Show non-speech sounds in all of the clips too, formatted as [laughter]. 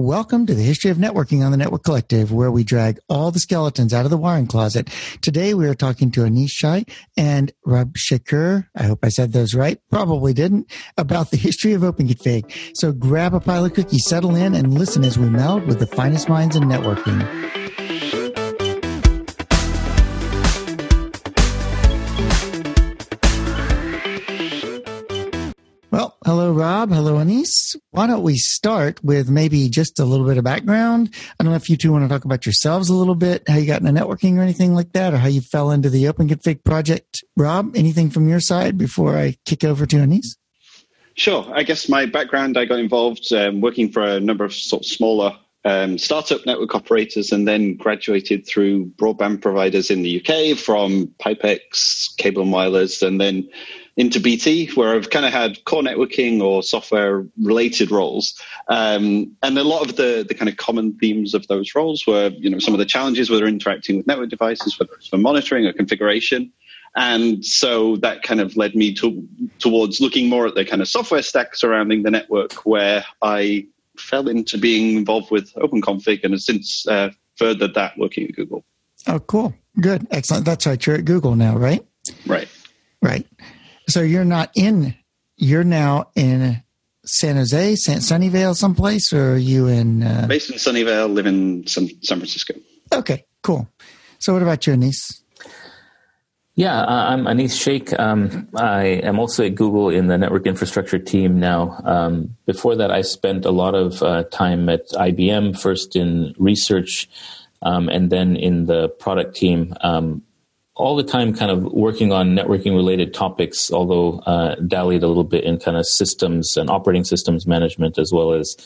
Welcome to the history of networking on the Network Collective, where we drag all the skeletons out of the wiring closet. Today we are talking to Anees Shaikh and Rob Shakir. I hope I said those right. Probably didn't. About the history of OpenConfig. So grab a pile of cookies, settle in, and listen as we meld with the finest minds in networking. Hello, Rob. Hello, Anees. Why don't we start with maybe just a little bit of background? I don't know if you two want to talk about yourselves a little bit, how you got into networking or anything like that, or how you fell into the Open Config project. Rob, anything from your side before I kick over to Anees? Sure. I guess my background, I got involved um, working for a number of sort of smaller um, startup network operators and then graduated through broadband providers in the UK from Pipex, Cable and Wireless, and then into BT, where I've kind of had core networking or software related roles. Um, and a lot of the, the kind of common themes of those roles were, you know, some of the challenges whether interacting with network devices, whether it's for monitoring or configuration. And so that kind of led me to, towards looking more at the kind of software stack surrounding the network, where I fell into being involved with OpenConfig and have since uh, furthered that working at Google. Oh, cool. Good. Excellent. That's right. You're at Google now, right? Right. Right. So you're not in, you're now in San Jose, San Sunnyvale, someplace, or are you in? Uh... Based in Sunnyvale, live in San, San Francisco. Okay, cool. So what about you, Anees? Yeah, uh, I'm Anees Shaikh. Um, I am also at Google in the network infrastructure team now. Um, before that, I spent a lot of uh, time at IBM, first in research um, and then in the product team. All the time kind of working on networking related topics, although uh, dallied a little bit in kind of systems and operating systems management as well as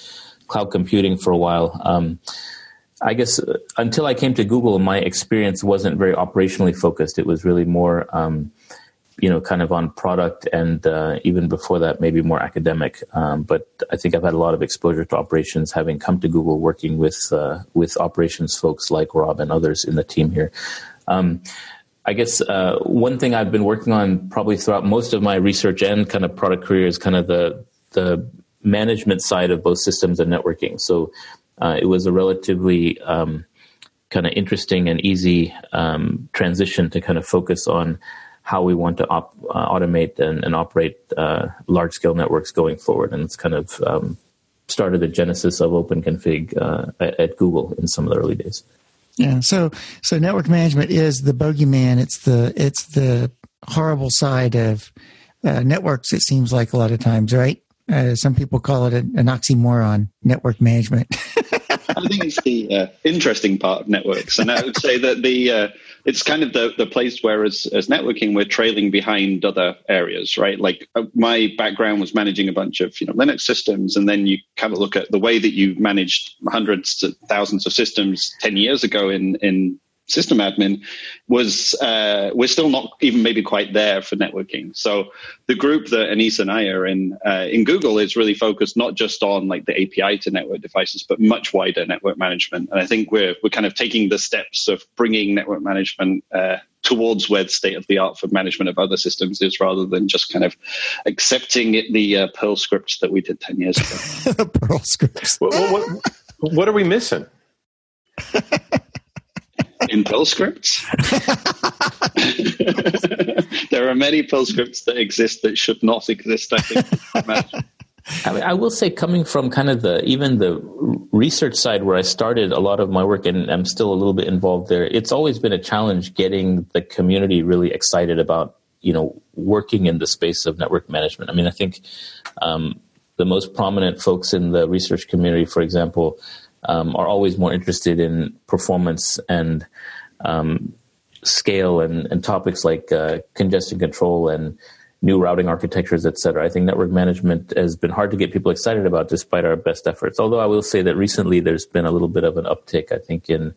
cloud computing for a while. Um, I guess uh, until I came to Google, my experience wasn't very operationally focused. It was really more, um, you know, kind of on product and uh, even before that, maybe more academic. Um, but I think I've had a lot of exposure to operations, having come to Google, working with uh, with operations folks like Rob and others in the team here. Um, I guess uh, one thing I've been working on probably throughout most of my research and kind of product career is kind of the the management side of both systems and networking. So uh, it was a relatively um, kind of interesting and easy um, transition to kind of focus on how we want to op- uh, automate and, and operate uh, large scale networks going forward. And it's kind of um, started the genesis of OpenConfig uh, at, at Google in some of the early days. Yeah. So so network management is the bogeyman. It's the it's the horrible side of uh, networks. It seems like a lot of times, right? Uh, some people call it an, an oxymoron. Network management. [laughs] I think it's the uh, interesting part of networks, and I would say that the uh, it's kind of the, the place where as, as networking we're trailing behind other areas right? Like uh, my background was managing a bunch of you know linux systems and then you kind of look at the way that you managed hundreds to thousands of systems 10 years ago in in system admin was uh, we're still not even maybe quite there for networking. So the group that Anees and I are in uh, in Google is really focused not just on like the API to network devices, but much wider network management. And I think we're we're kind of taking the steps of bringing network management. Uh, towards where the state of the art for management of other systems is rather than just kind of accepting it, the uh, Perl scripts that we did 10 years ago. [laughs] Perl scripts. what, what, what are we missing? [laughs] in Perl scripts. [laughs] there are many Perl scripts that exist that should not exist. I think. I, mean, I will say, coming from kind of the even the research side where I started a lot of my work, and I'm still a little bit involved there. It's always been a challenge getting the community really excited about you know working in the space of network management. I mean, I think um, the most prominent folks in the research community, for example, um, are always more interested in performance and um, scale and, and, topics like uh, congestion control and new routing architectures, et cetera. I think network management has been hard to get people excited about despite our best efforts. Although I will say that recently there's been a little bit of an uptick, I think, in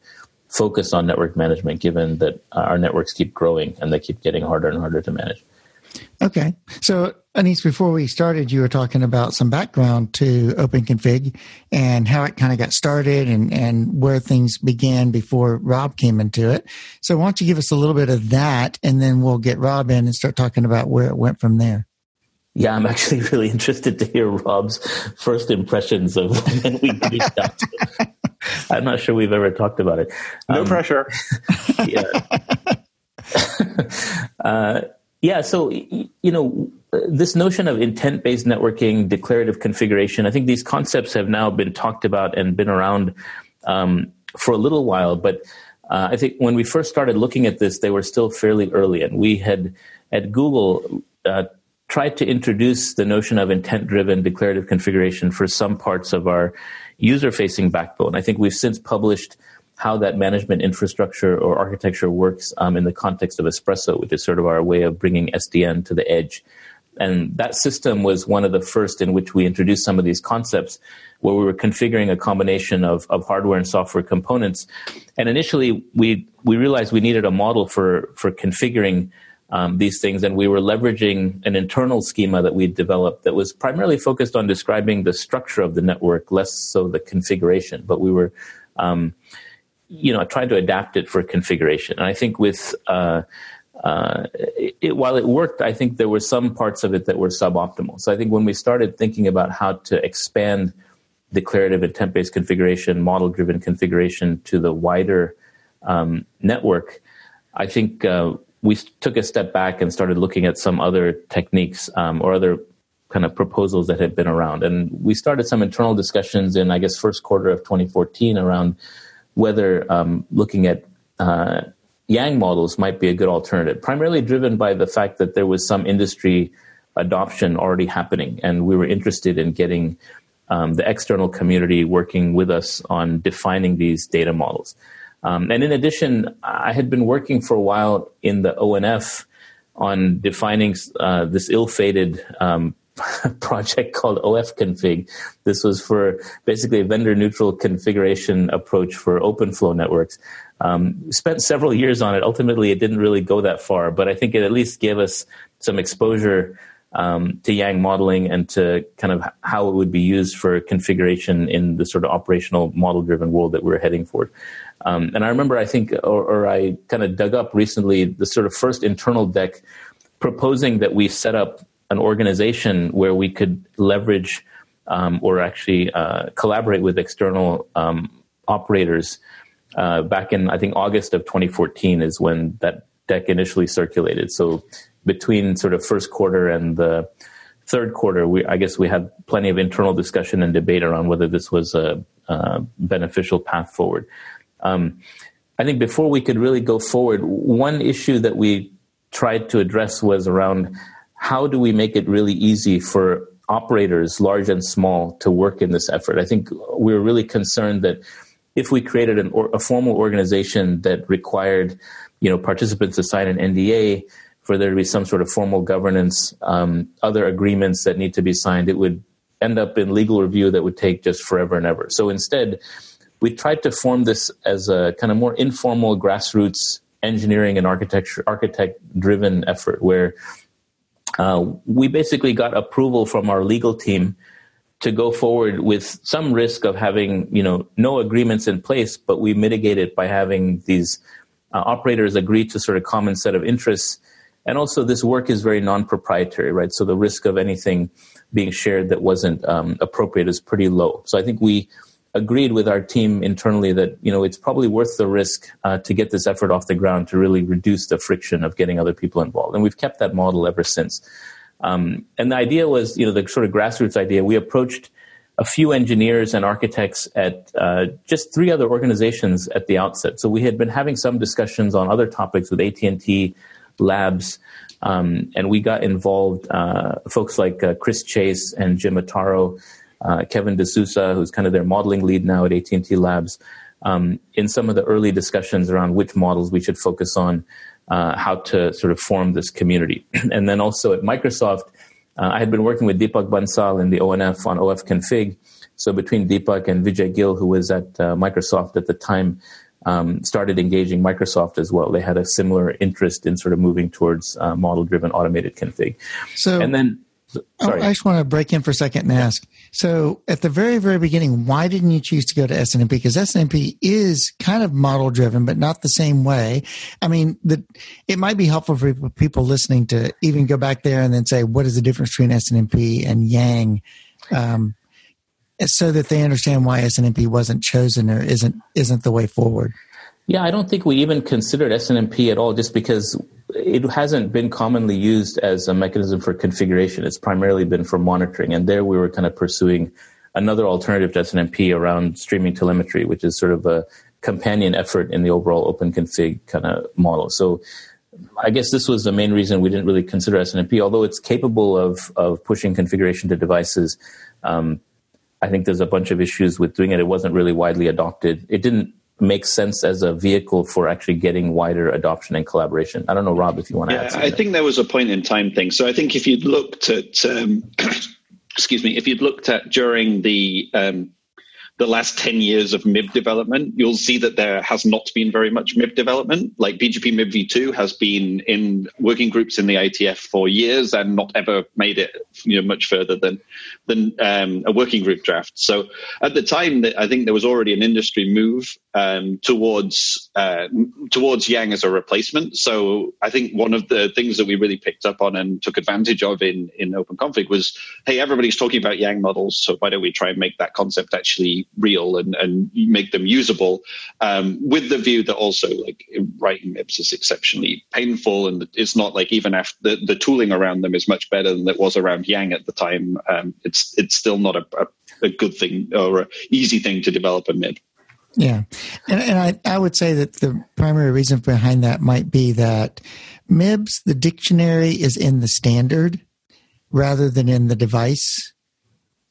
focus on network management, given that our networks keep growing and they keep getting harder and harder to manage. Okay. So, Anees, before we started, you were talking about some background to OpenConfig and how it kind of got started and, and where things began before Rob came into it. So, why don't you give us a little bit of that and then we'll get Rob in and start talking about where it went from there? Yeah, I'm actually [laughs] really interested to hear Rob's first impressions of when we [laughs] reached out. To I'm not sure we've ever talked about it. No um, pressure. [laughs] yeah. uh, yeah. So you know, this notion of intent-based networking, declarative configuration. I think these concepts have now been talked about and been around um, for a little while, but uh, I think when we first started looking at this, they were still fairly early, and we had at Google uh, tried to introduce the notion of intent-driven declarative configuration for some parts of our user-facing backbone. I think we've since published how that management infrastructure or architecture works um, in the context of Espresso, which is sort of our way of bringing SDN to the edge. And that system was one of the first in which we introduced some of these concepts where we were configuring a combination of, of hardware and software components. And initially, we, we realized we needed a model for, for configuring um, these things, and we were leveraging an internal schema that we developed that was primarily focused on describing the structure of the network, less so the configuration. But we were, um, you know, trying to adapt it for configuration. And I think with uh, uh, it, while it worked, I think there were some parts of it that were suboptimal. So I think when we started thinking about how to expand declarative intent-based configuration, model-driven configuration to the wider um, network, I think uh, we took a step back and started looking at some other techniques um, or other kind of proposals that had been around. And we started some internal discussions in, I guess, first quarter of 2014 around whether um, looking at uh, Yang models might be a good alternative, primarily driven by the fact that there was some industry adoption already happening, and we were interested in getting um, the external community working with us on defining these data models. Um, and in addition, I had been working for a while in the ONF on defining uh, this ill-fated um, [laughs] project called OFConfig. This was for basically a vendor-neutral configuration approach for OpenFlow networks. Um, spent several years on it. Ultimately, it didn't really go that far, but I think it at least gave us some exposure um, to Yang modeling and to kind of how it would be used for configuration in the sort of operational model-driven world that we're heading for. Um, and I remember, I think, or, or I kind of dug up recently the sort of first internal deck proposing that we set up an organization where we could leverage um, or actually uh, collaborate with external um, operators. Uh, back in, I think, August of 2014 is when that deck initially circulated. So between sort of first quarter and the third quarter, we, I guess we had plenty of internal discussion and debate around whether this was a, a beneficial path forward. Um, I think before we could really go forward, one issue that we tried to address was around how do we make it really easy for operators, large and small, to work in this effort. I think we're really concerned that if we created an, a formal organization that required, you know, participants to sign an NDA, for there to be some sort of formal governance, um, other agreements that need to be signed, it would end up in legal review that would take just forever and ever. So instead, we tried to form this as a kind of more informal grassroots engineering and architecture architect driven effort where uh, we basically got approval from our legal team to go forward with some risk of having you know no agreements in place but we mitigate it by having these uh, operators agree to sort of common set of interests. And also this work is very non-proprietary right? So the risk of anything being shared that wasn't um, appropriate is pretty low. So i think we agreed with our team internally that you know it's probably worth the risk uh, to get this effort off the ground to really reduce the friction of getting other people involved, and we've kept that model ever since. Um, and the idea was, you know, the sort of grassroots idea. We approached a few engineers and architects at uh, just three other organizations at the outset. So we had been having some discussions on other topics with AT and T Labs. Um, and we got involved, uh, folks like uh, Chris Chase and Jim Uttaro, uh, Kevin D'Souza, who's kind of their modeling lead now at AT&T Labs, um, in some of the early discussions around which models we should focus on, uh, how to sort of form this community. [clears throat] and then also at Microsoft, uh, I had been working with Deepak Bansal in the ONF on OF Config. So between Deepak and Vijay Gill, who was at uh, Microsoft at the time, um, started engaging Microsoft as well. They had a similar interest in sort of moving towards uh, model-driven automated config. So, and then Sorry. I just want to break in for a second and ask. So, at the very, very beginning, why didn't you choose to go to SNMP? Because SNMP is kind of model driven, but not the same way. I mean, the, it might be helpful for people listening to even go back there and then say, what is the difference between SNMP and Yang? Um, so that they understand why SNMP wasn't chosen or isn't isn't the way forward. Yeah, I don't think we even considered SNMP at all, just because it hasn't been commonly used as a mechanism for configuration. It's primarily been for monitoring, and there we were kind of pursuing another alternative to SNMP around streaming telemetry, which is sort of a companion effort in the overall open config kind of model. So I guess this was the main reason we didn't really consider SNMP, although it's capable of of pushing configuration to devices. Um, I think there's a bunch of issues with doing it. It wasn't really widely adopted. It didn't make sense as a vehicle for actually getting wider adoption and collaboration. I don't know, Rob, if you want to yeah, add something. I think there was a point in time thing. So I think if you'd looked at, um, [coughs] excuse me, if you'd looked at during the um, the last 10 years of MIB development, you'll see that there has not been very much MIB development. Like BGP MIB v2 has been in working groups in the IETF for years and not ever made it you know, much further than, than um, a working group draft. So at the time, I think there was already an industry move um, towards, uh, towards Yang as a replacement. So I think one of the things that we really picked up on and took advantage of in, in OpenConfig was, hey, everybody's talking about Yang models, so why don't we try and make that concept actually real and, and make them usable um, with the view that also like writing MIBs is exceptionally painful and it's not like even after the, the tooling around them is much better than it was around Yang at the time. Um, it's it's still not a, a, a good thing or an easy thing to develop a MIB. Yeah. And, and I, I would say that the primary reason behind that might be that MIBS, the dictionary is in the standard rather than in the device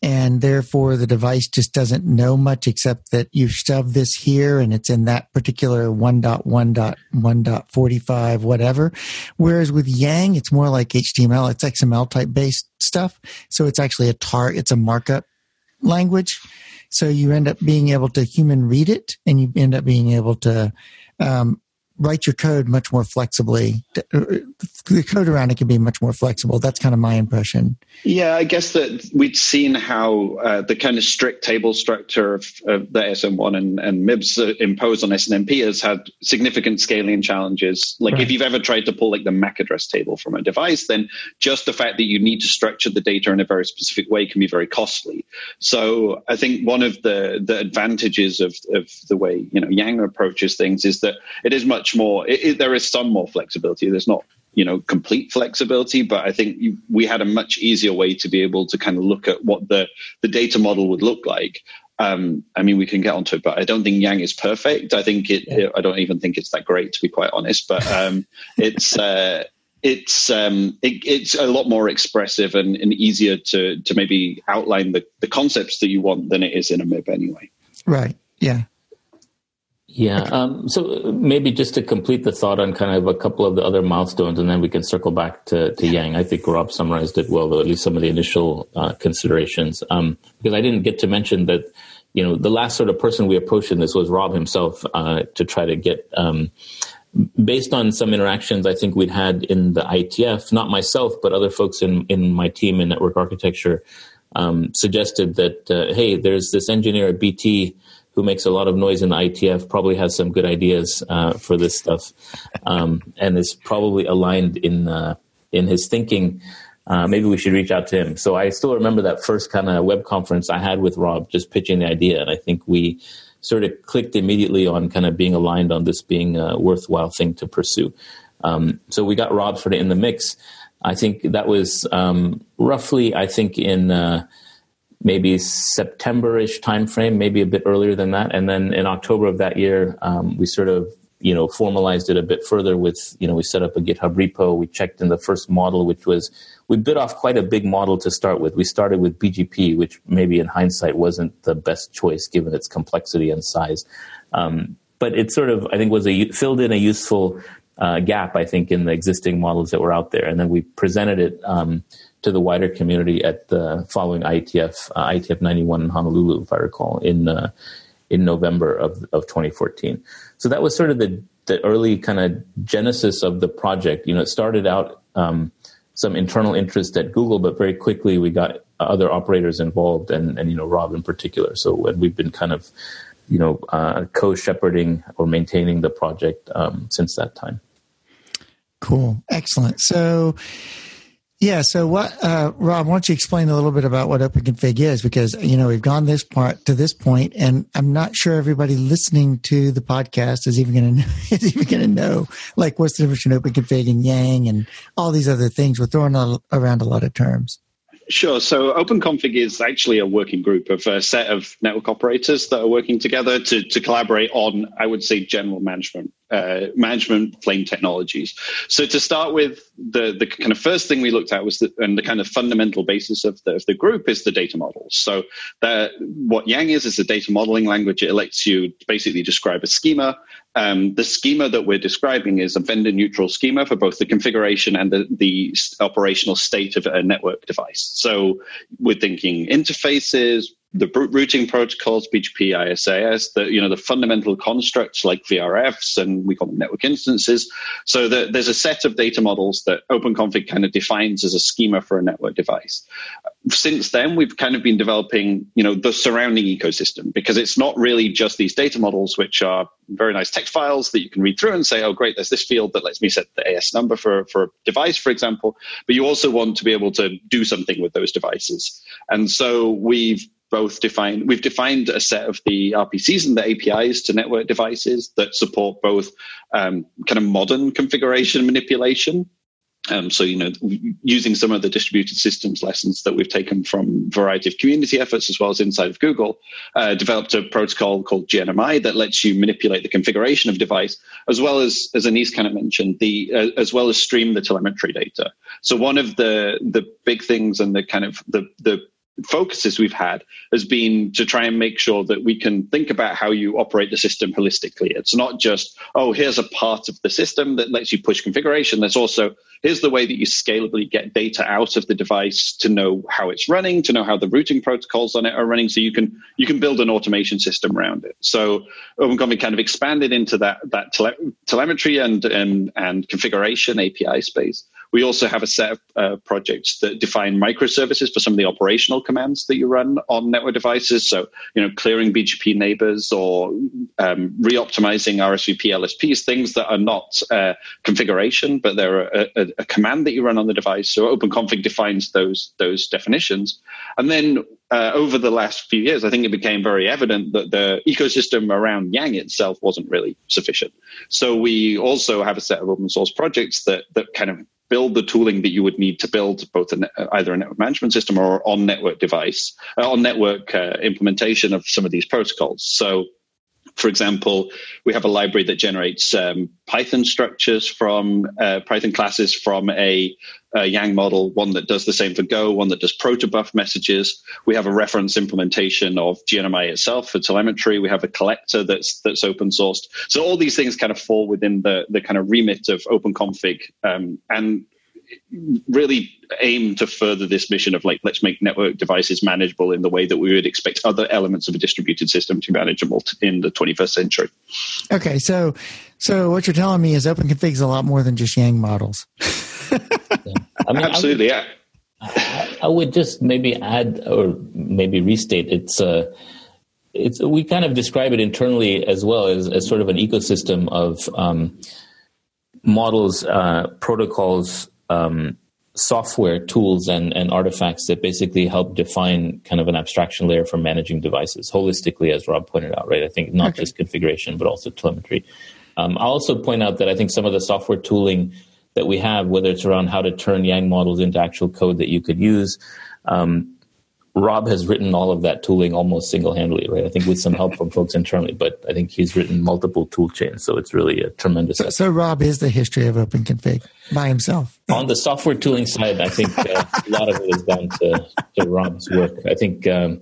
and therefore the device just doesn't know much except that you shove this here and it's in that particular 1.1.1.45 whatever. Whereas with yang it's more like html it's xml type based stuff. So it's actually a tar it's a markup language. So you end up being able to human read it and you end up being able to um, write your code much more flexibly. Uh, the code around it can be much more flexible. That's kind of my impression. Yeah, I guess that we'd seen how uh, the kind of strict table structure of, of the SMI and, and MIBS imposed on SNMP has had significant scaling challenges. Like right. if you've ever tried to pull like the MAC address table from a device, then just the fact that you need to structure the data in a very specific way can be very costly. So I think one of the, the advantages of, of the way, you know, Yang approaches things is that it is much much more. It, it, there is some more flexibility. There's not you know complete flexibility, but I think you, we had a much easier way to be able to kind of look at what the the data model would look like. Um, I mean, we can get onto it, but I don't think Yang is perfect. I think it. Yeah. I don't even think it's that great, to be quite honest. But um, [laughs] it's. Uh, it's um, it, it's a lot more expressive and, and, easier to to maybe outline the, the concepts that you want than it is in a MIB anyway. Right. Yeah. Yeah. Um, so maybe just to complete the thought on kind of a couple of the other milestones, and then we can circle back to, to Yang. I think Rob summarized it well, though, at least some of the initial uh, considerations. Um, because I didn't get to mention that, you know, the last sort of person we approached in this was Rob himself uh, to try to get, um, based on some interactions I think we'd had in the ITF, not myself, but other folks in, in my team in network architecture, um, suggested that, uh, hey, there's this engineer at BT who makes a lot of noise in the IETF, probably has some good ideas uh, for this stuff, um, and is probably aligned in uh, in his thinking. Uh, maybe we should reach out to him. So I still remember that first kind of web conference I had with Rob, just pitching the idea, and I think we sort of clicked immediately on kind of being aligned on this being a worthwhile thing to pursue. Um, so we got Rob sort of in the mix. I think that was um, roughly, I think in uh, maybe September-ish timeframe, maybe a bit earlier than that. And then in October of that year, um, we sort of you know formalized it a bit further with you know we set up a GitHub repo. We checked in the first model, which was we bit off quite a big model to start with. We started with BGP, which maybe in hindsight wasn't the best choice given its complexity and size. Um, but it sort of I think was a filled in a useful uh, gap I think in the existing models that were out there, and then we presented it. Um, to the wider community at the following ITF uh, IETF 91 in Honolulu, if I recall, in uh, in November of, of 2014. So that was sort of the, the early kind of genesis of the project. You know, it started out um, some internal interest at Google, but very quickly we got other operators involved, and and you know Rob in particular. So and we've been kind of you know uh, co-shepherding or maintaining the project um, since that time. Cool, excellent. So yeah. So what, uh, Rob, why don't you explain a little bit about what OpenConfig is? Because, you know, we've gone this part to this point and I'm not sure everybody listening to the podcast is even going [laughs] to, is even going to know, like, what's the difference between OpenConfig and Yang and all these other things. We're throwing around a lot of terms. Sure. So OpenConfig is actually a working group of a set of network operators that are working together to, to collaborate on, I would say, general management, uh, management plane technologies. So to start with, the, the kind of first thing we looked at was, the, and the kind of fundamental basis of the, of the group is the data models. So the, what Yang is, is a data modeling language. It lets you basically describe a schema um, the schema that we're describing is a vendor neutral schema for both the configuration and the, the, operational state of a network device. So we're thinking interfaces, the routing protocols, BGP, IS-IS, the you know the fundamental constructs like VRFs and we call them network instances. So the, there's a set of data models that OpenConfig kind of defines as a schema for a network device. Since then, we've kind of been developing you know the surrounding ecosystem because it's not really just these data models which are very nice text files that you can read through and say, oh great, there's this field that lets me set the AS number for for a device, for example. But you also want to be able to do something with those devices, and so we've both defined we've defined a set of the RPCs and the APIs to network devices that support both um, kind of modern configuration manipulation. Um, so you know, using some of the distributed systems lessons that we've taken from a variety of community efforts as well as inside of Google, uh, developed a protocol called GNMI that lets you manipulate the configuration of device as well as as Anees kind of mentioned the uh, as well as stream the telemetry data. So one of the the big things and the kind of the the focuses we've had has been to try and make sure that we can think about how you operate the system holistically. It's not just, oh, here's a part of the system that lets you push configuration. There's also, here's the way that you scalably get data out of the device to know how it's running, to know how the routing protocols on it are running. So you can, you can build an automation system around it. So OpenConfig kind of expanded into that, that tele- telemetry and, and, and configuration API space. We also have a set of uh, projects that define microservices for some of the operational commands that you run on network devices. So, you know, clearing BGP neighbors or um, re-optimizing RSVP LSPs, things that are not uh, configuration, but they're a, a, a, command that you run on the device. So OpenConfig defines those those definitions. And then uh, over the last few years, I think it became very evident that the ecosystem around Yang itself wasn't really sufficient. So we also have a set of open source projects that that kind of build the tooling that you would need to build both a, either a network management system or on network device, uh, on network uh, implementation of some of these protocols. So for example, we have a library that generates um, Python structures from uh, Python classes from a, a, Yang model, one that does the same for Go, one that does protobuf messages. We have a reference implementation of GNMI itself for telemetry. We have a collector that's that's open sourced. So all these things kind of fall within the the kind of remit of OpenConfig, um, and really aim to further this mission of like let's make network devices manageable in the way that we would expect other elements of a distributed system to be manageable in the 21st century. Okay, so so what you're telling me is OpenConfig is a lot more than just Yang models. [laughs] yeah. I mean, Absolutely, I would, yeah. I would just maybe add or maybe restate it's uh, it's we kind of describe it internally as well as, as sort of an ecosystem of um, models, uh, protocols, um, software tools and, and artifacts that basically help define kind of an abstraction layer for managing devices holistically, as Rob pointed out, right? I think not okay. just configuration, but also telemetry. Um, I'll also point out that I think some of the software tooling that we have, whether it's around how to turn Yang models into actual code that you could use, um, Rob has written all of that tooling almost single-handedly, right? I think with some help from folks internally, but I think he's written multiple tool chains, so it's really a tremendous. So, so Rob is the history of OpenConfig by himself. On the software tooling side, I think uh, a lot of it is down to, to Rob's work. I think um,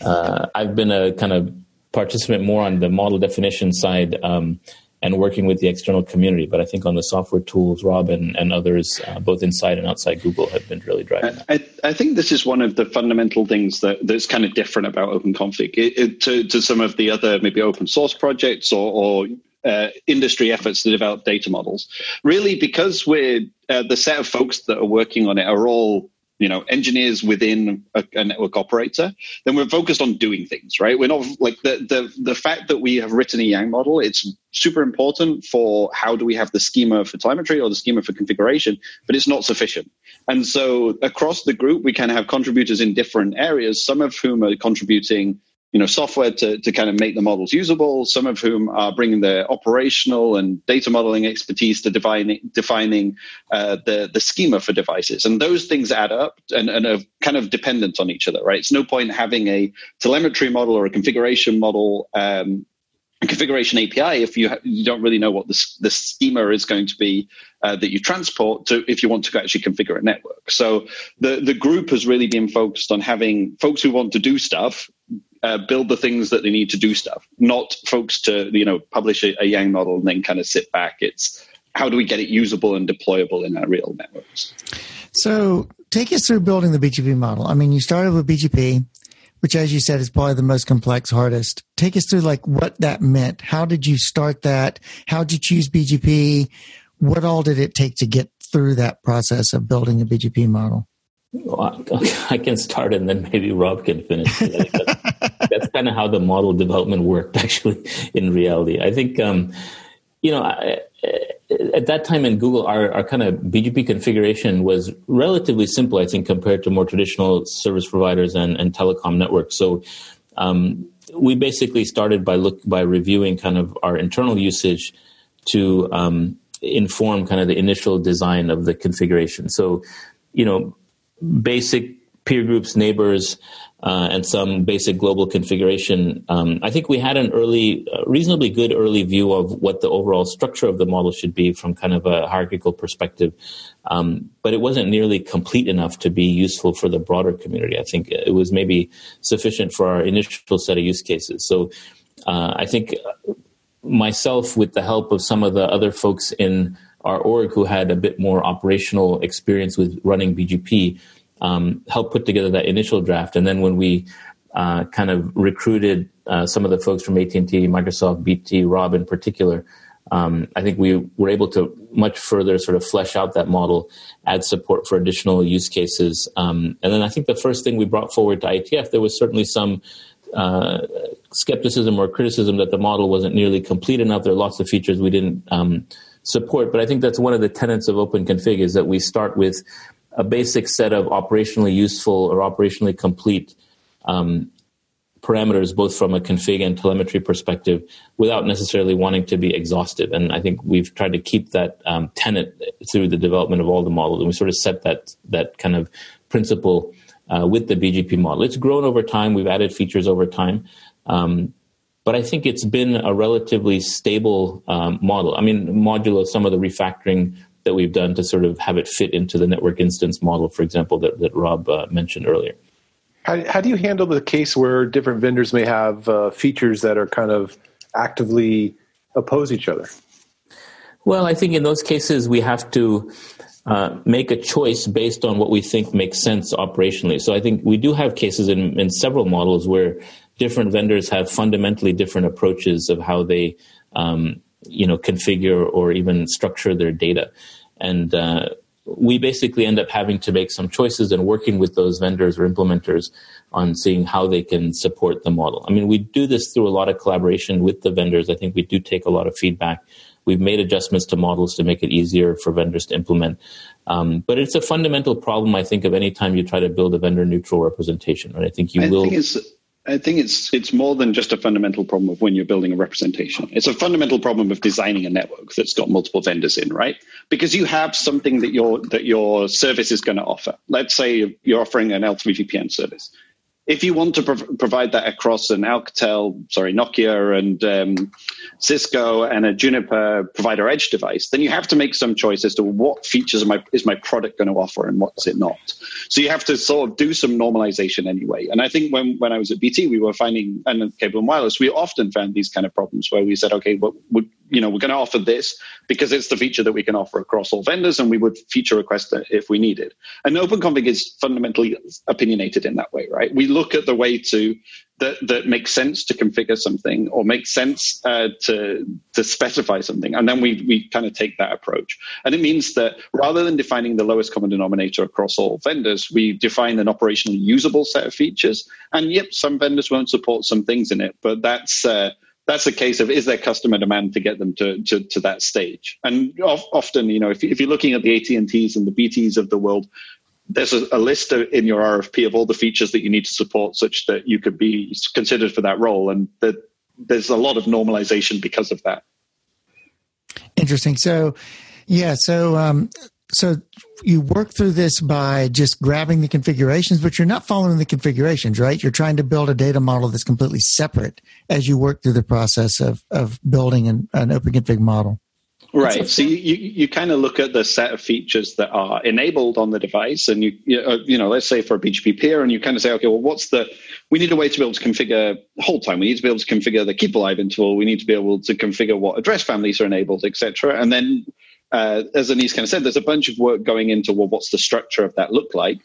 uh, I've been a kind of participant more on the model definition side. Um, and working with the external community. But I think on the software tools, Rob and, and others, uh, both inside and outside Google, have been really driving I, I, think this is one of the fundamental things that, that's kind of different about OpenConfig it, it, to, to some of the other maybe open source projects or, or uh, industry efforts to develop data models. Really, because we're uh, the set of folks that are working on it are all you know engineers within a, a, network operator then we're focused on doing things right? We're not like the the the fact that we have written a yang model it's super important for how do we have the schema for telemetry or the schema for configuration but it's not sufficient. And so across the group we can have contributors in different areas some of whom are contributing you know software to, to kind of make the models usable some of whom are bringing their operational and data modeling expertise to defining defining uh, the the schema for devices and those things add up and, and are kind of dependent on each other right it's no point having a telemetry model or a configuration model um, configuration API if you, ha- you don't really know what the, the schema is going to be uh, that you transport to if you want to actually configure a network. So the, the group has really been focused on having folks who want to do stuff uh, build the things that they need to do stuff, not folks to you know publish a, a Yang model and then kind of sit back. It's how do we get it usable and deployable in our real networks? So take us through building the BGP model. I mean, you started with BGP, which, as you said, is probably the most complex, hardest. Take us through like what that meant. How did you start that? How did you choose BGP? What all did it take to get through that process of building a BGP model? Well, [laughs] I can start and then maybe Rob can finish. [laughs] That's, that's kind of how the model development worked, [laughs] actually, in reality. I think, um, you know, I, at that time in Google, our, our kind of BGP configuration was relatively simple, I think, compared to more traditional service providers and, and telecom networks. So um, we basically started by look by reviewing kind of our internal usage to um, inform kind of the initial design of the configuration. So, you know, basic peer groups, neighbors, uh, and some basic global configuration. Um, I think we had an early, uh, reasonably good early view of what the overall structure of the model should be from kind of a hierarchical perspective. Um, but it wasn't nearly complete enough to be useful for the broader community. I think it was maybe sufficient for our initial set of use cases. So uh, I think myself, with the help of some of the other folks in our org who had a bit more operational experience with running BGP um, helped put together that initial draft. And then when we uh, kind of recruited uh, some of the folks from AT&T, Microsoft, BT, Rob in particular, um, I think we were able to much further sort of flesh out that model, add support for additional use cases. Um, and then I think the first thing we brought forward to IETF, there was certainly some uh, skepticism or criticism that the model wasn't nearly complete enough. There are lots of features we didn't um, support. But I think that's one of the tenets of Open Config is that we start with a basic set of operationally useful or operationally complete um, parameters, both from a config and telemetry perspective, without necessarily wanting to be exhaustive. And I think we've tried to keep that um, tenet through the development of all the models, and we sort of set that that kind of principle uh, with the BGP model. It's grown over time. We've added features over time. Um, but I think it's been a relatively stable um, model. I mean, modulo some of the refactoring that we've done to sort of have it fit into the network instance model, for example, that, that Rob uh, mentioned earlier. How, how do you handle the case where different vendors may have uh, features that are kind of actively oppose each other? Well, I think in those cases we have to uh, make a choice based on what we think makes sense operationally. So I think we do have cases in, in several models where different vendors have fundamentally different approaches of how they um, you know configure or even structure their data and uh, we basically end up having to make some choices and working with those vendors or implementers on seeing how they can support the model. I mean, we do this through a lot of collaboration with the vendors. I think we do take a lot of feedback. We've made adjustments to models to make it easier for vendors to implement. Um, but it's a fundamental problem, I think, of any time you try to build a vendor neutral representation. Right? I think you I will. Think I think it's it's more than just a fundamental problem of when you're building a representation. It's a fundamental problem of designing a network that's got multiple vendors in, right? Because you have something that your that your service is going to offer. Let's say you're offering an L3 VPN service if you want to prov- provide that across an Alcatel, sorry, Nokia and um, Cisco and a Juniper provider edge device, then you have to make some choice as to what features my, is my product going to offer and what's it not. So you have to sort of do some normalization anyway. And I think when, when I was at BT, we were finding, and cable and wireless, we often found these kind of problems where we said, okay, what we, you know, we're going to offer this because it's the feature that we can offer across all vendors, and we would feature request it if we needed. And OpenConfig is fundamentally opinionated in that way, right? We look at the way to that that makes sense to configure something or makes sense uh, to to specify something, and then we we kind of take that approach. And it means that rather than defining the lowest common denominator across all vendors, we define an operationally usable set of features. And yep, some vendors won't support some things in it, but that's uh, that's a case of is there customer demand to get them to to, to that stage and often you know if, if you're looking at the at&ts and the bts of the world there's a, a, list in your RFP of all the features that you need to support such that you could be considered for that role. And that there's a lot of normalization because of that. Interesting. So, yeah. So, um, so you work through this by just grabbing the configurations, but you're not following the configurations, right? You're trying to build a data model that's completely separate as you work through the process of, of building an, an open config model. Right. So you, you, you, kind of look at the set of features that are enabled on the device, and you you, uh, you know let's say for a BGP peer, and you kind of say, okay, well, what's the we need a way to be able to configure hold time. We need to be able to configure the keep alive interval. We need to be able to configure what address families are enabled, etc. And then, uh, as Anees kind of said, there's a bunch of work going into well, what's the structure of that look like,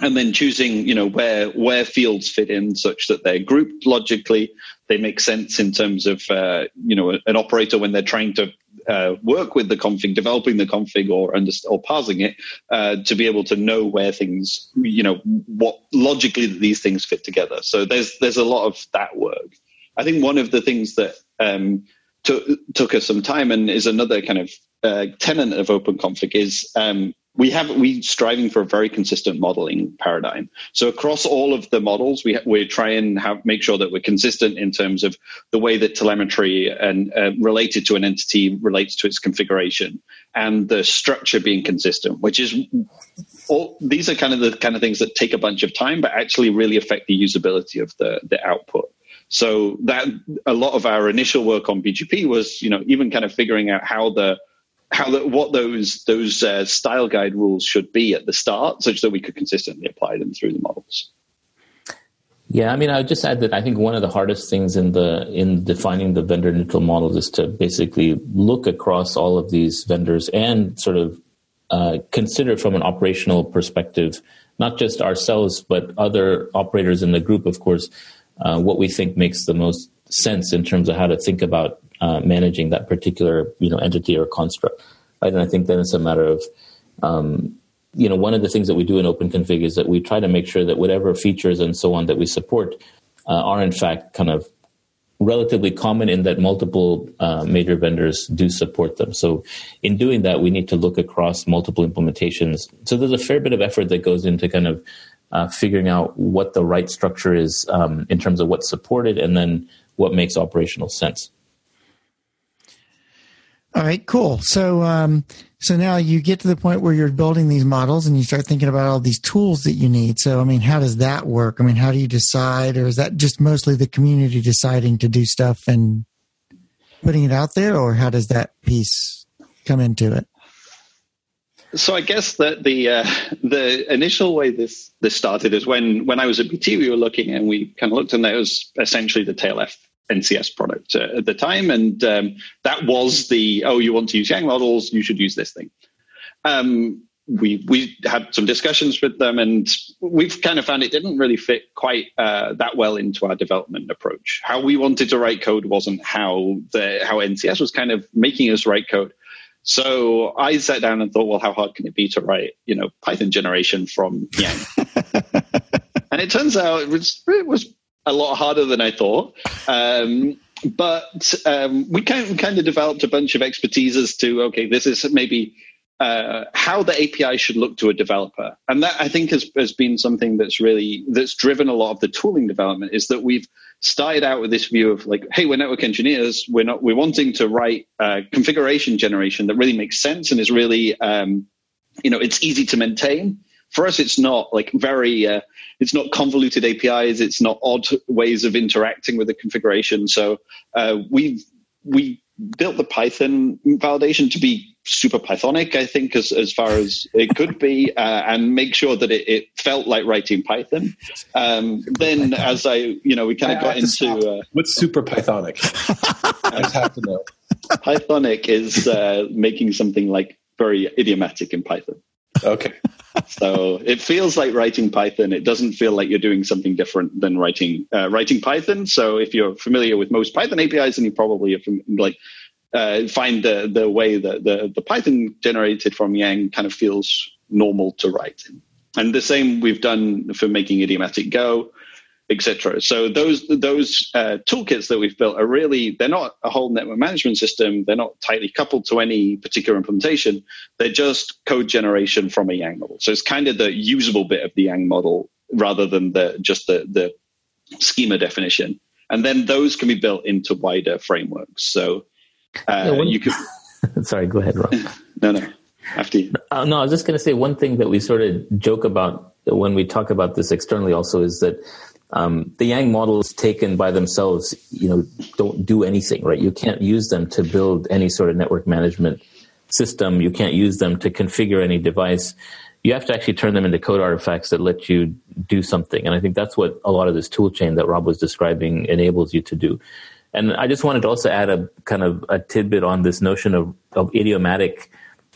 and then choosing you know where where fields fit in such that they're grouped logically they make sense in terms of uh, you know an operator when they're trying to uh, work with the config, developing the config or or parsing it uh, to be able to know where things, you know, what logically these things fit together. So there's there's a lot of that work. I think one of the things that um, took took us some time and is another kind of uh, tenant of open config is um, we have we striving for a very consistent modeling paradigm. So across all of the models, we we try and have make sure that we're consistent in terms of the way that telemetry and uh, related to an entity relates to its configuration and the structure being consistent, which is all these are kind of the kind of things that take a bunch of time, but actually really affect the usability of the the output. So that a lot of our initial work on BGP was, you know, even kind of figuring out how the how the, what those those uh, style guide rules should be at the start, such that we could consistently apply them through the models. Yeah, I mean, I would just add that I think one of the hardest things in the in defining the vendor neutral models is to basically look across all of these vendors and sort of uh, consider from an operational perspective, not just ourselves but other operators in the group, of course, uh, what we think makes the most sense in terms of how to think about uh, managing that particular you know entity or construct. Right? And I think then it's a matter of um, you know one of the things that we do in Open Config is that we try to make sure that whatever features and so on that we support uh, are in fact kind of relatively common in that multiple uh, major vendors do support them. So in doing that, we need to look across multiple implementations. So there's a fair bit of effort that goes into kind of uh, figuring out what the right structure is um, in terms of what's supported and then what makes operational sense. All right, cool. So, um, so now you get to the point where you're building these models and you start thinking about all these tools that you need. So, I mean, how does that work? I mean, how do you decide, or is that just mostly the community deciding to do stuff and putting it out there, or how does that piece come into it? So I guess that the uh, the initial way this this started is when when I was at BT, we were looking and we kind of looked and there was essentially the Tail-f NCS product uh, at the time, and um, that was the oh, you want to use Yang models, you should use this thing. Um, we we had some discussions with them, and we've kind of found it didn't really fit quite uh, that well into our development approach. How we wanted to write code wasn't how the how NCS was kind of making us write code. So I sat down and thought, well, how hard can it be to write, you know, Python generation from Yang? [laughs] and it turns out it was it was a lot harder than I thought. Um, but um, we kind of, kind of developed a bunch of expertise as to okay, this is maybe uh, how the API should look to a developer, and that I think has, has been something that's really that's driven a lot of the tooling development. Is that we've started out with this view of like, hey, we're network engineers, we're not we're wanting to write uh, configuration generation that really makes sense and is really um, you know it's easy to maintain. For us it's not like very uh, it's not convoluted apis it's not odd ways of interacting with the configuration. So uh, we we built the python validation to be super pythonic i think as, as far as it could be [laughs] uh, and make sure that it, it, felt like writing python um, then as i you know we kind of got into uh, what's super pythonic i just have to know pythonic is uh, making something like very idiomatic in python Okay. so it feels like writing Python. It doesn't feel like you're doing something different than writing uh, writing Python. So if you're familiar with most Python APIs, then you probably are from, like uh, find the the way that the the Python generated from Yang kind of feels normal to write. And the same we've done for making idiomatic Go etc. So those those uh, toolkits that we've built are really they're not a whole network management system. They're not tightly coupled to any particular implementation. They're just code generation from a Yang model. So it's kind of the usable bit of the Yang model rather than the just the the schema definition. And then those can be built into wider frameworks. So uh, yeah, you could. [laughs] Sorry, go ahead, Rob. [laughs] no, no. After you. Uh, no, I was just going to say one thing that we sort of joke about when we talk about this externally also is that um, the Yang models taken by themselves, you know, don't do anything, right? You can't use them to build any sort of network management system. You can't use them to configure any device. You have to actually turn them into code artifacts that let you do something. And I think that's what a lot of this tool chain that Rob was describing enables you to do. And I just wanted to also add a kind of a tidbit on this notion of, of idiomatic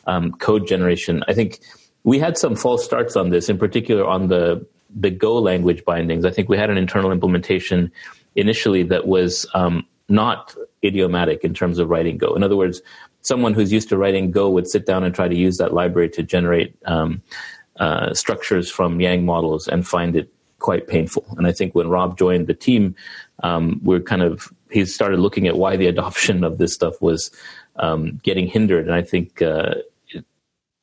um, code generation. I think we had some false starts on this, in particular on the the Go language bindings. I think we had an internal implementation initially that was um, not idiomatic in terms of writing Go. In other words, someone who's used to writing Go would sit down and try to use that library to generate um, uh, structures from Yang models and find it quite painful. And I think when Rob joined the team, um, we're kind of he started looking at why the adoption of this stuff was um, getting hindered. And I think uh,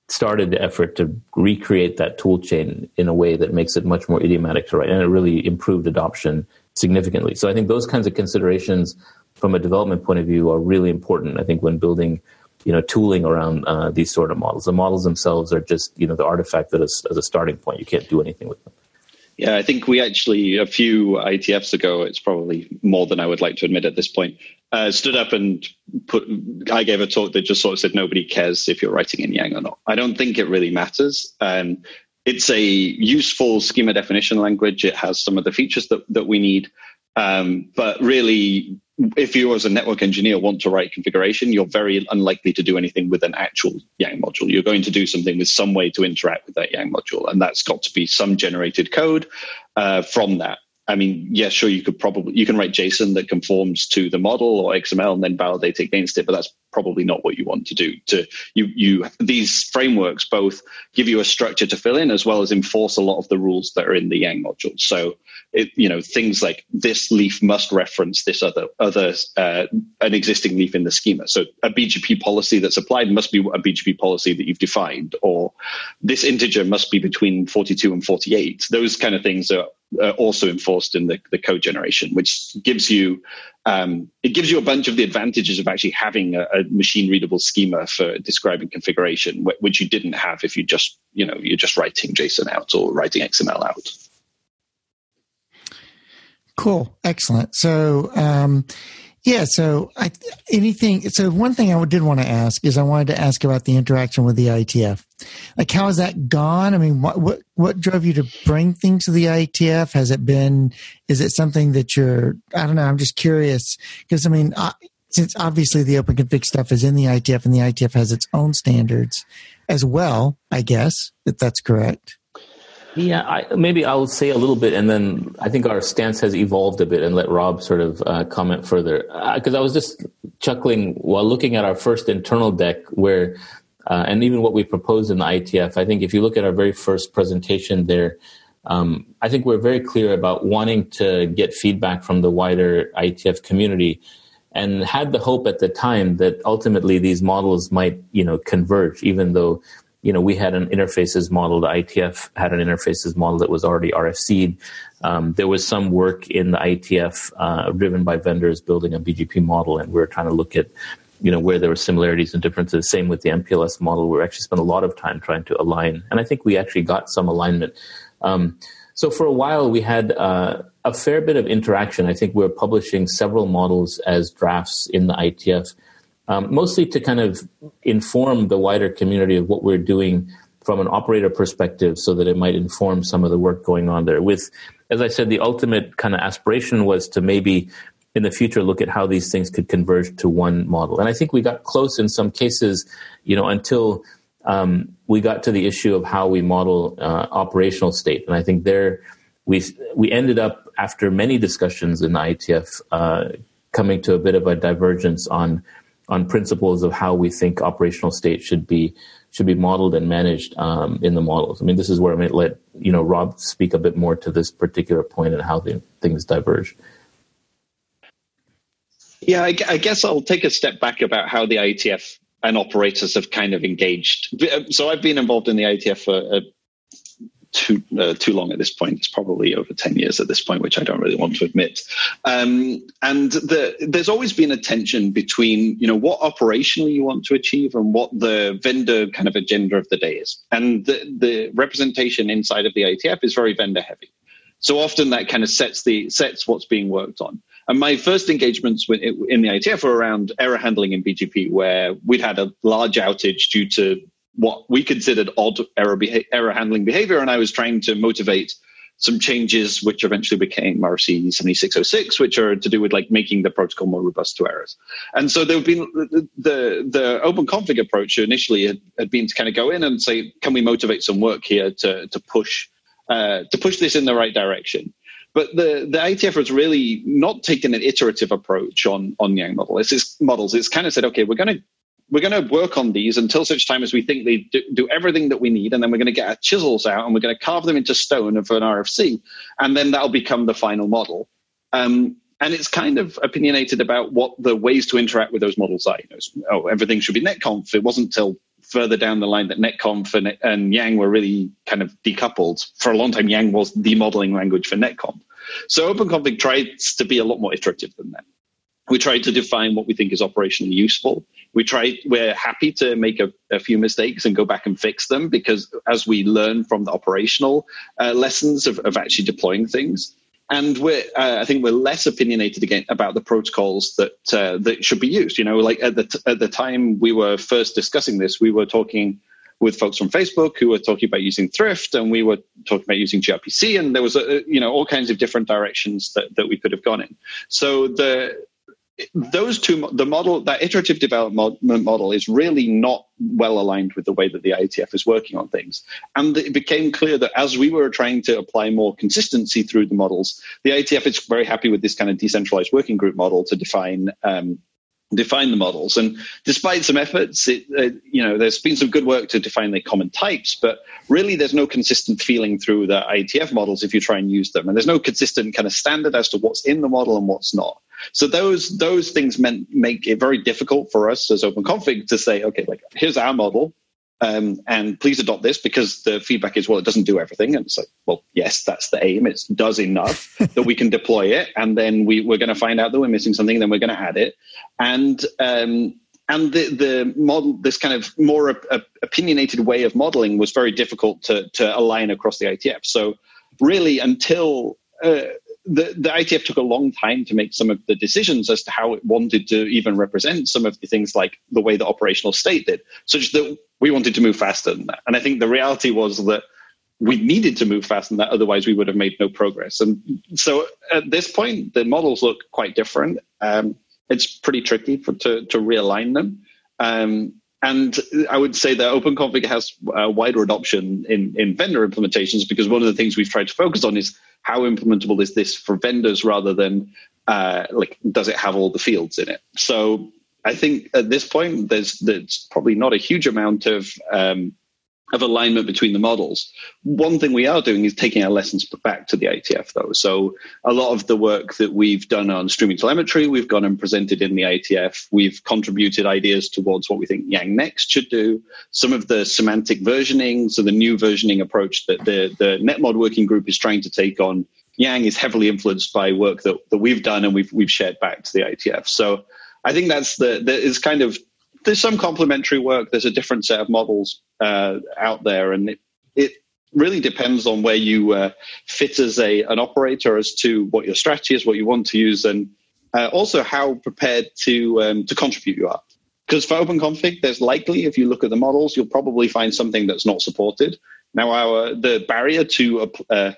started the effort to recreate that tool chain in a way that makes it much more idiomatic to write, and it really improved adoption significantly. So I think those kinds of considerations from a development point of view are really important. I think when building, you know, tooling around uh, these sort of models, the models themselves are just you know the artifact that is as a starting point. You can't do anything with them. Yeah, I think we actually, a few IETFs ago, it's probably more than I would like to admit at this point, uh, stood up and put, I gave a talk that just sort of said nobody cares if you're writing in Yang or not. I don't think it really matters. Um, it's a useful schema definition language. It has some of the features that, that we need. Um, but really, if you as a network engineer want to write configuration, you're very unlikely to do anything with an actual Yang module. You're going to do something with some way to interact with that Yang module, and that's got to be some generated code uh, from that. I mean, yeah, sure, you could probably you can write JSON that conforms to the model or XML and then validate against it, but that's probably not what you want to do. To you, you these frameworks both give you a structure to fill in as well as enforce a lot of the rules that are in the Yang module. So, it, you know, things like this leaf must reference this other other uh, an existing leaf in the schema. So, a BGP policy that's applied must be a BGP policy that you've defined, or this integer must be between 42 and 48. Those kind of things are uh, also enforced in the, the code generation, which gives you um, it gives you a bunch of the advantages of actually having a, a machine readable schema for describing configuration, wh- which you didn't have if you just you know you're just writing JSON out or writing XML out. Cool, excellent. So. Um, yeah. So I, anything, so one thing I did want to ask is I wanted to ask about the interaction with the IETF. Like, how has that gone? I mean, what, what, what drove you to bring things to the IETF? Has it been, is it something that you're, I don't know, I'm just curious because I mean, I, since obviously the open config stuff is in the IETF and the IETF has its own standards as well, I guess, if that's correct. Yeah, I, maybe I'll say a little bit, and then I think our stance has evolved a bit, and let Rob sort of uh, comment further. Because uh, I was just chuckling while looking at our first internal deck, where uh, and even what we proposed in the IETF. I think if you look at our very first presentation there, um, I think we're very clear about wanting to get feedback from the wider IETF community, and had the hope at the time that ultimately these models might, you know, converge, even though you know, we had an interfaces model. The IETF had an interfaces model that was already RFC'd. Um, there was some work in the IETF uh, driven by vendors building a BGP model, and we are trying to look at, you know, where there were similarities and differences. Same with the MPLS model. We actually spent a lot of time trying to align, and I think we actually got some alignment. Um, so for a while, we had uh, a fair bit of interaction. I think we were publishing several models as drafts in the IETF um, mostly to kind of inform the wider community of what we're doing from an operator perspective so that it might inform some of the work going on there. With, as I said, the ultimate kind of aspiration was to maybe in the future look at how these things could converge to one model. And I think we got close in some cases, you know, until um, we got to the issue of how we model uh, operational state, and I think there we we ended up after many discussions in the IETF uh, coming to a bit of a divergence on on principles of how we think operational state should be should be modeled and managed um, in the models. I mean, this is where I might let you know Rob speak a bit more to this particular point and how the, things diverge. Yeah, I, I, guess I'll take a step back about how the IETF and operators have kind of engaged. So I've been involved in the IETF for uh, too uh, too long at this point. It's probably over ten years at this point, which I don't really want to admit. Um, and the, there's always been a tension between you know what operationally you want to achieve and what the vendor kind of agenda of the day is. And the, the representation inside of the IETF is very vendor heavy. So often that kind of sets the sets what's being worked on. And my first engagements in the IETF were around error handling in BGP, where we'd had a large outage due to what we considered odd error, beha- error handling behavior. And I was trying to motivate some changes, which eventually became RFC 7606, which are to do with like making the protocol more robust to errors. And so there have been the, the, the open config approach initially had, had, been to kind of go in and say, can we motivate some work here to, to push, uh, to push this in the right direction? But the, the IETF has really not taken an iterative approach on, on Yang model. It's, it's models. It's kind of said, okay, we're going to we're going to work on these until such time as we think they do, do everything that we need, and then we're going to get our chisels out and we're going to carve them into stone for an RFC, and then that'll become the final model. Um, and it's kind of opinionated about what the ways to interact with those models are. You know, oh, everything should be netconf. It wasn't until further down the line that netconf and, and Yang were really kind of decoupled. For a long time, Yang was the modeling language for netconf. So OpenConfig tries to be a lot more iterative than that. We try to define what we think is operationally useful. We try we're happy to make a, a, few mistakes and go back and fix them because as we learn from the operational uh, lessons of, of, actually deploying things. And we're uh, i think we're less opinionated again about the protocols that uh, that should be used. You know like at the t- at the time we were first discussing this we were talking with folks from Facebook who were talking about using Thrift, and we were talking about using gRPC, and there was a, you know all kinds of different directions that, that we could have gone in. So the those two, the model, that iterative development model is really not well aligned with the way that the IETF is working on things. And it became clear that as we were trying to apply more consistency through the models, the IETF is very happy with this kind of decentralized working group model to define um, define the models. And despite some efforts, it, uh, you know, there's been some good work to define the common types, but really there's no consistent feeling through the IETF models if you try and use them. And there's no consistent kind of standard as to what's in the model and what's not. So those those things meant make it very difficult for us as open OpenConfig to say, okay, like here's our model, um, and please adopt this because the feedback is, well, it doesn't do everything. And it's like, well, yes, that's the aim. It does enough [laughs] that we can deploy it, and then we, we're going to find out that we're missing something, and then we're going to add it. And um, and the the model, this kind of more opinionated way of modeling, was very difficult to to align across the IETF. So really, until uh, the, the IETF took a long time to make some of the decisions as to how it wanted to even represent some of the things like the way the operational state did, such that we wanted to move faster than that. And I think the reality was that we needed to move faster than that, otherwise we would have made no progress. And so at this point, the models look quite different. Um, it's pretty tricky for, to, to realign them. Um, and I would say that OpenConfig has a wider adoption in, in vendor implementations because one of the things we've tried to focus on is how implementable is this for vendors rather than uh, like does it have all the fields in it? So I think at this point there's there's probably not a huge amount of um, of alignment between the models. One thing we are doing is taking our lessons back to the IETF, though. So a lot of the work that we've done on streaming telemetry, we've gone and presented in the IETF. We've contributed ideas towards what we think Yang Next should do. Some of the semantic versioning, so the new versioning approach that the, the NetMod working group is trying to take on Yang is heavily influenced by work that, that we've done and we've, we've shared back to the IETF. So I think that's the, the kind of there's some complementary work. There's a different set of models uh, out there, and it, it really depends on where you uh, fit as a an operator as to what your strategy is, what you want to use, and uh, also how prepared to um, to contribute you are. Because for OpenConfig, there's likely, if you look at the models, you'll probably find something that's not supported. Now, our the barrier to uh,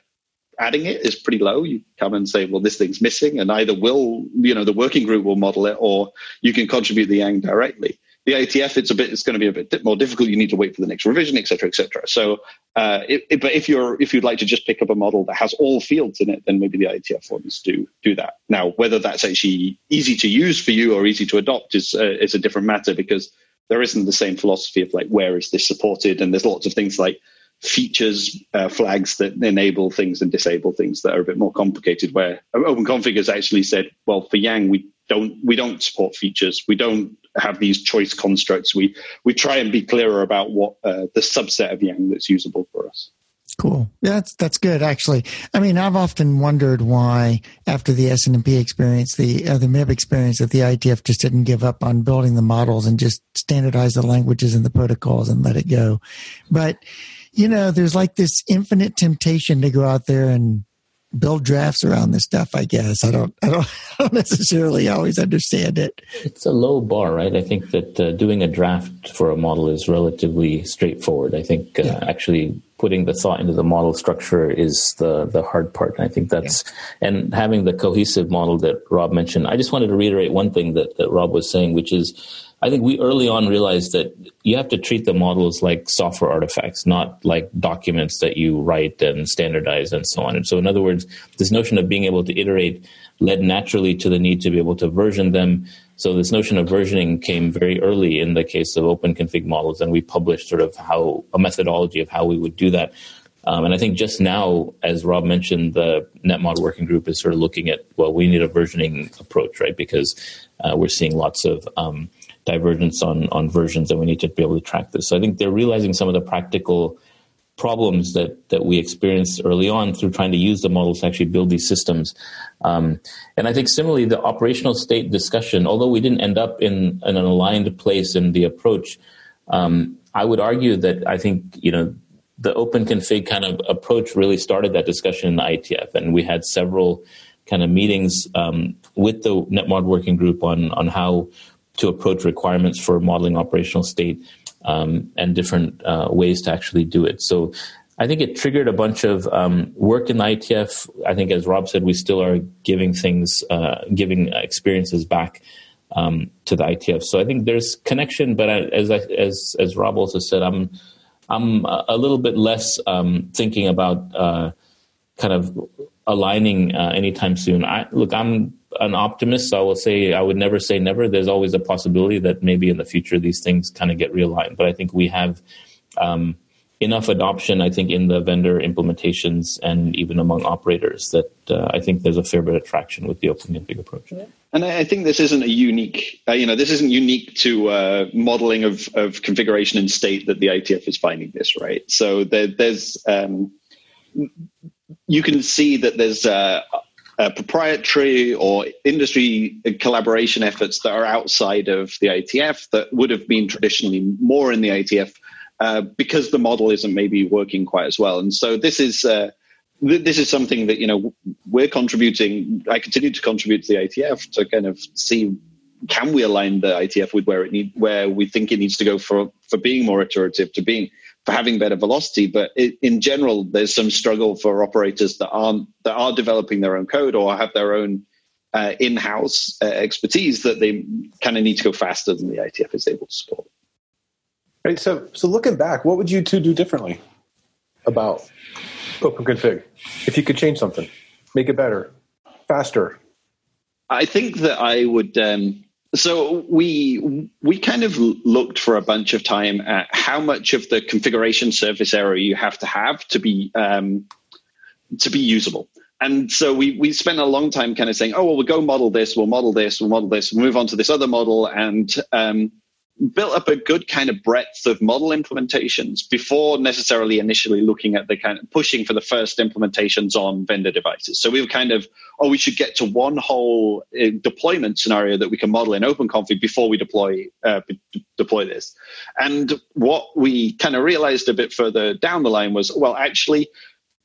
adding it is pretty low. You come and say, well, this thing's missing, and either will, you know, the working group will model it, or you can contribute the Yang directly. The IETF, it's a bit, it's going to be a bit more difficult. You need to wait for the next revision, et cetera, et cetera. So, uh, it, it, but if you're, if you'd like to just pick up a model that has all fields in it, then maybe the IETF ones do do that. Now, whether that's actually easy to use for you or easy to adopt is uh, is a different matter because there isn't the same philosophy of like where is this supported, and there's lots of things like features uh, flags that enable things and disable things that are a bit more complicated. Where OpenConfig has actually said, well, for Yang we don't we don't support features. We don't have these choice constructs. We we try and be clearer about what uh, the subset of Yang that's usable for us. Cool. Yeah, that's that's good actually. I mean, I've often wondered why after the SNMP experience, the uh, the MIB experience, that the IETF just didn't give up on building the models and just standardize the languages and the protocols and let it go. But you know, there's like this infinite temptation to go out there and build drafts around this stuff. I guess I don't, I don't, [laughs] I don't necessarily always understand it. It's a low bar, right? I think that uh, doing a draft for a model is relatively straightforward. I think uh, yeah. actually putting the thought into the model structure is the the hard part. And I think that's yeah. and having the cohesive model that Rob mentioned. I just wanted to reiterate one thing that, that Rob was saying, which is I think we early on realized that you have to treat the models like software artifacts, not like documents that you write and standardize and so on. And so, in other words, this notion of being able to iterate led naturally to the need to be able to version them. So, this notion of versioning came very early in the case of open config models, and we published sort of how a methodology of how we would do that. Um, and I think just now, as Rob mentioned, the NetMod working group is sort of looking at well, we need a versioning approach, right? Because uh, we're seeing lots of um, divergence on on versions, and we need to be able to track this. So I think they're realizing some of the practical problems that that we experienced early on through trying to use the models to actually build these systems. Um, and I think similarly, the operational state discussion, although we didn't end up in, in an aligned place in the approach, um, I would argue that I think you know the open config kind of approach really started that discussion in the IETF, and we had several kind of meetings um, with the NetMod working group on on how to approach requirements for modeling operational state um, and different uh, ways to actually do it. So I think it triggered a bunch of um, work in the IETF. I think, as Rob said, we still are giving things, uh, giving experiences back um, to the IETF. So I think there's connection, but as as as Rob also said, I'm I'm a little bit less um, thinking about uh, kind of aligning uh, anytime soon. I look, I'm an optimist, so I will say I would never say never. There's always a possibility that maybe in the future these things kind of get realigned. But I think we have um, enough adoption, I think, in the vendor implementations and even among operators that uh, I think there's a fair bit of traction with the open config approach. And I think this isn't a unique, uh, you know, this isn't unique to uh, modeling of, of configuration and state that the IETF is finding this, right? So there, there's, um, you can see that there's uh, proprietary or industry collaboration efforts that are outside of the IETF that would have been traditionally more in the IETF uh, because the model isn't maybe working quite as well. And so this is uh, th- this is something that you know we're contributing. I continue to contribute to the IETF to kind of see can we align the IETF with where it need where we think it needs to go for for being more iterative to being for having better velocity. But it, in general, there's some struggle for operators that aren't that are developing their own code or have their own uh, in-house uh, expertise that they kind of need to go faster than the IETF is able to support. Right. So, so looking back, what would you two do differently about OpenConfig if you could change something, make it better, faster? I think that I would. Um, so we we kind of looked for a bunch of time at how much of the configuration surface area you have to have to be um, to be usable. And so we we spent a long time kind of saying, oh well, we'll go model this, we'll model this, we'll model this, we'll move on to this other model, and um, built up a good kind of breadth of model implementations before necessarily initially looking at the kind of pushing for the first implementations on vendor devices. So we were kind of, oh, we should get to one whole uh, deployment scenario that we can model in OpenConfig before we deploy uh, deploy this. And what we kind of realized a bit further down the line was, well, actually,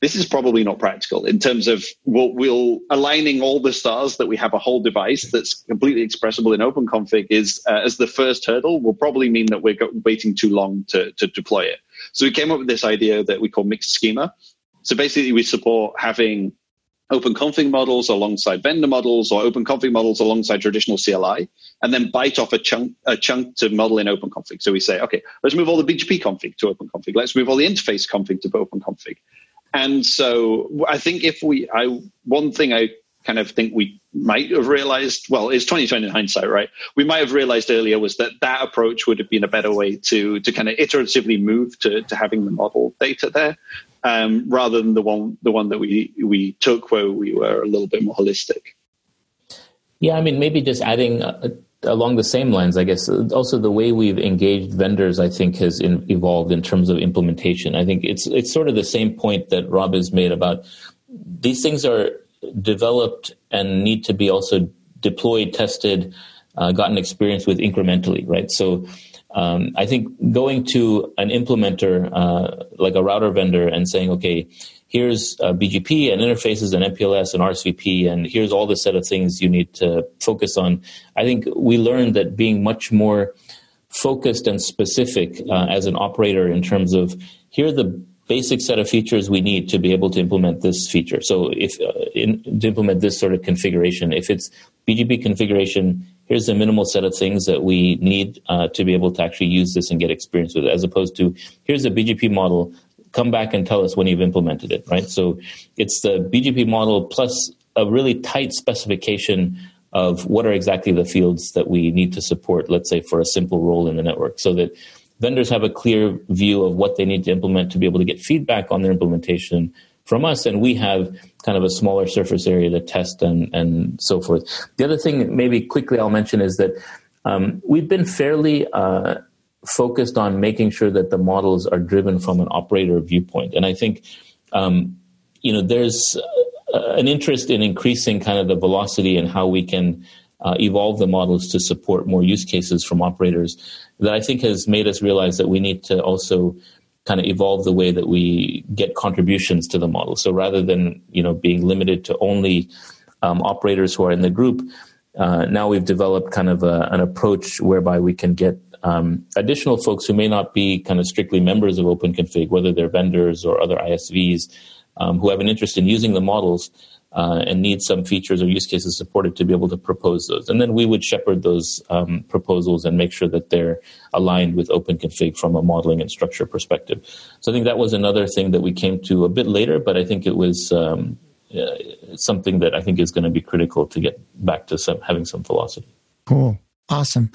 this is probably not practical in terms of we'll, we'll, aligning all the stars that we have a whole device that's completely expressible in open config is uh, as the first hurdle will probably mean that we're waiting too long to, to deploy it so we came up with this idea that we call mixed schema so basically we support having open config models alongside vendor models or open config models alongside traditional CLI, and then bite off a chunk a chunk to model in open config. So we say, okay, let's move all the BGP config to open config. Let's move all the interface config to open config. And so I think if we, I one thing I kind of think we might have realized well it's 2020 in hindsight right? We might have realized earlier was that that approach would have been a better way to to kind of iteratively move to, to having the model data there um, rather than the one the one that we we took where we were a little bit more holistic. Yeah i mean maybe just adding along the same lines i guess also the way we've engaged vendors i think has in, evolved in terms of implementation i think it's it's sort of the same point that rob has made about these things are developed and need to be also deployed, tested, uh, gotten experience with incrementally, right? So um, I think going to an implementer uh, like a router vendor and saying, okay, here's uh, BGP and interfaces and MPLS and RSVP, and here's all the set of things you need to focus on. I think we learned that being much more focused and specific uh, as an operator in terms of here are the basic set of features we need to be able to implement this feature. So if uh, in, to implement this sort of configuration, if it's BGP configuration, here's the minimal set of things that we need uh, to be able to actually use this and get experience with it, as opposed to here's a BGP model, come back and tell us when you've implemented it, right? So it's the BGP model plus a really tight specification of what are exactly the fields that we need to support, let's say for a simple role in the network, so that vendors have a clear view of what they need to implement to be able to get feedback on their implementation from us, and we have kind of a smaller surface area to test and, and so forth. The other thing, maybe quickly, I'll mention is that um, we've been fairly uh, focused on making sure that the models are driven from an operator viewpoint, and I think um, you know there's uh, an interest in increasing kind of the velocity and how we can uh, evolve the models to support more use cases from operators that I think has made us realize that we need to also kind of evolve the way that we get contributions to the model. So rather than you know being limited to only um, operators who are in the group, uh, now we've developed kind of a, an approach whereby we can get um, additional folks who may not be kind of strictly members of OpenConfig, whether they're vendors or other ISVs, um, who have an interest in using the models uh, and need some features or use cases supported to be able to propose those. And then we would shepherd those um, proposals and make sure that they're aligned with OpenConfig from a modeling and structure perspective. So I think that was another thing that we came to a bit later, but I think it was um, uh, something that I think is going to be critical to get back to some, having some velocity. Cool. Awesome.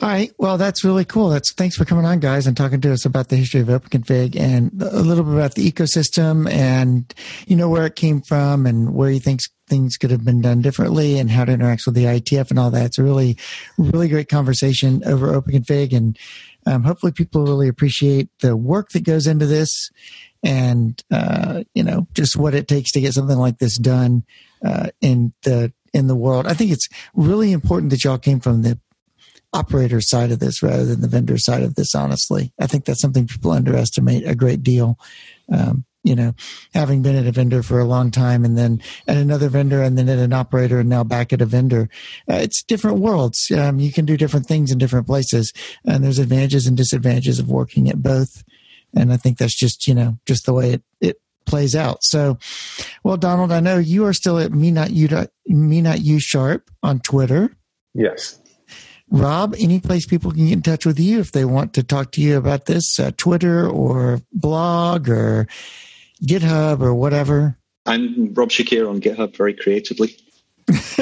All right. Well, that's really cool. That's thanks for coming on, guys, and talking to us about the history of OpenConfig and a little bit about the ecosystem and you know where it came from and where you think things could have been done differently and how to interact with the IETF and all that. It's a really, really great conversation over OpenConfig, and um, hopefully people really appreciate the work that goes into this and uh, you know just what it takes to get something like this done uh, in the in the world. I think it's really important that y'all came from the operator side of this rather than the vendor side of this, honestly. I think that's something people underestimate a great deal. Um, you know, having been at a vendor for a long time and then at another vendor and then at an operator and now back at a vendor, uh, it's different worlds. Um, you can do different things in different places and there's advantages and disadvantages of working at both. And I think that's just, you know, just the way it, it plays out. So, well, Donald, I know you are still at me not you me not you sharp on Twitter. Yes. Rob, any place people can get in touch with you if they want to talk to you about this, uh, Twitter or blog or GitHub or whatever? I'm Rob Shakir on GitHub very creatively. [laughs]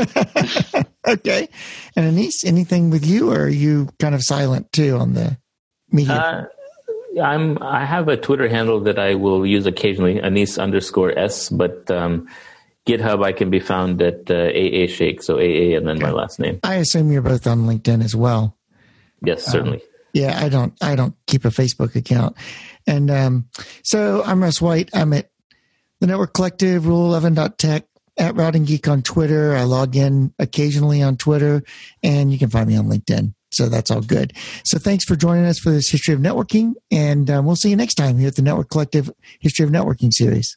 okay. And Anees, anything with you or are you kind of silent too on the media? Uh, I'm I have a Twitter handle that I will use occasionally, Anees underscore S, but um, GitHub I can be found at uh, AA Shake, so AA and then okay. my last name. I assume you're both on LinkedIn as well. Yes, certainly. Um, yeah, I don't I don't keep a Facebook account, and um, so I'm Russ White. I'm at the Network Collective, Rule11.tech, at Routing Geek on Twitter. I log in occasionally on Twitter, and you can find me on LinkedIn. So that's all good. So thanks for joining us for this History of Networking, and um, we'll see you next time here at the Network Collective History of Networking series.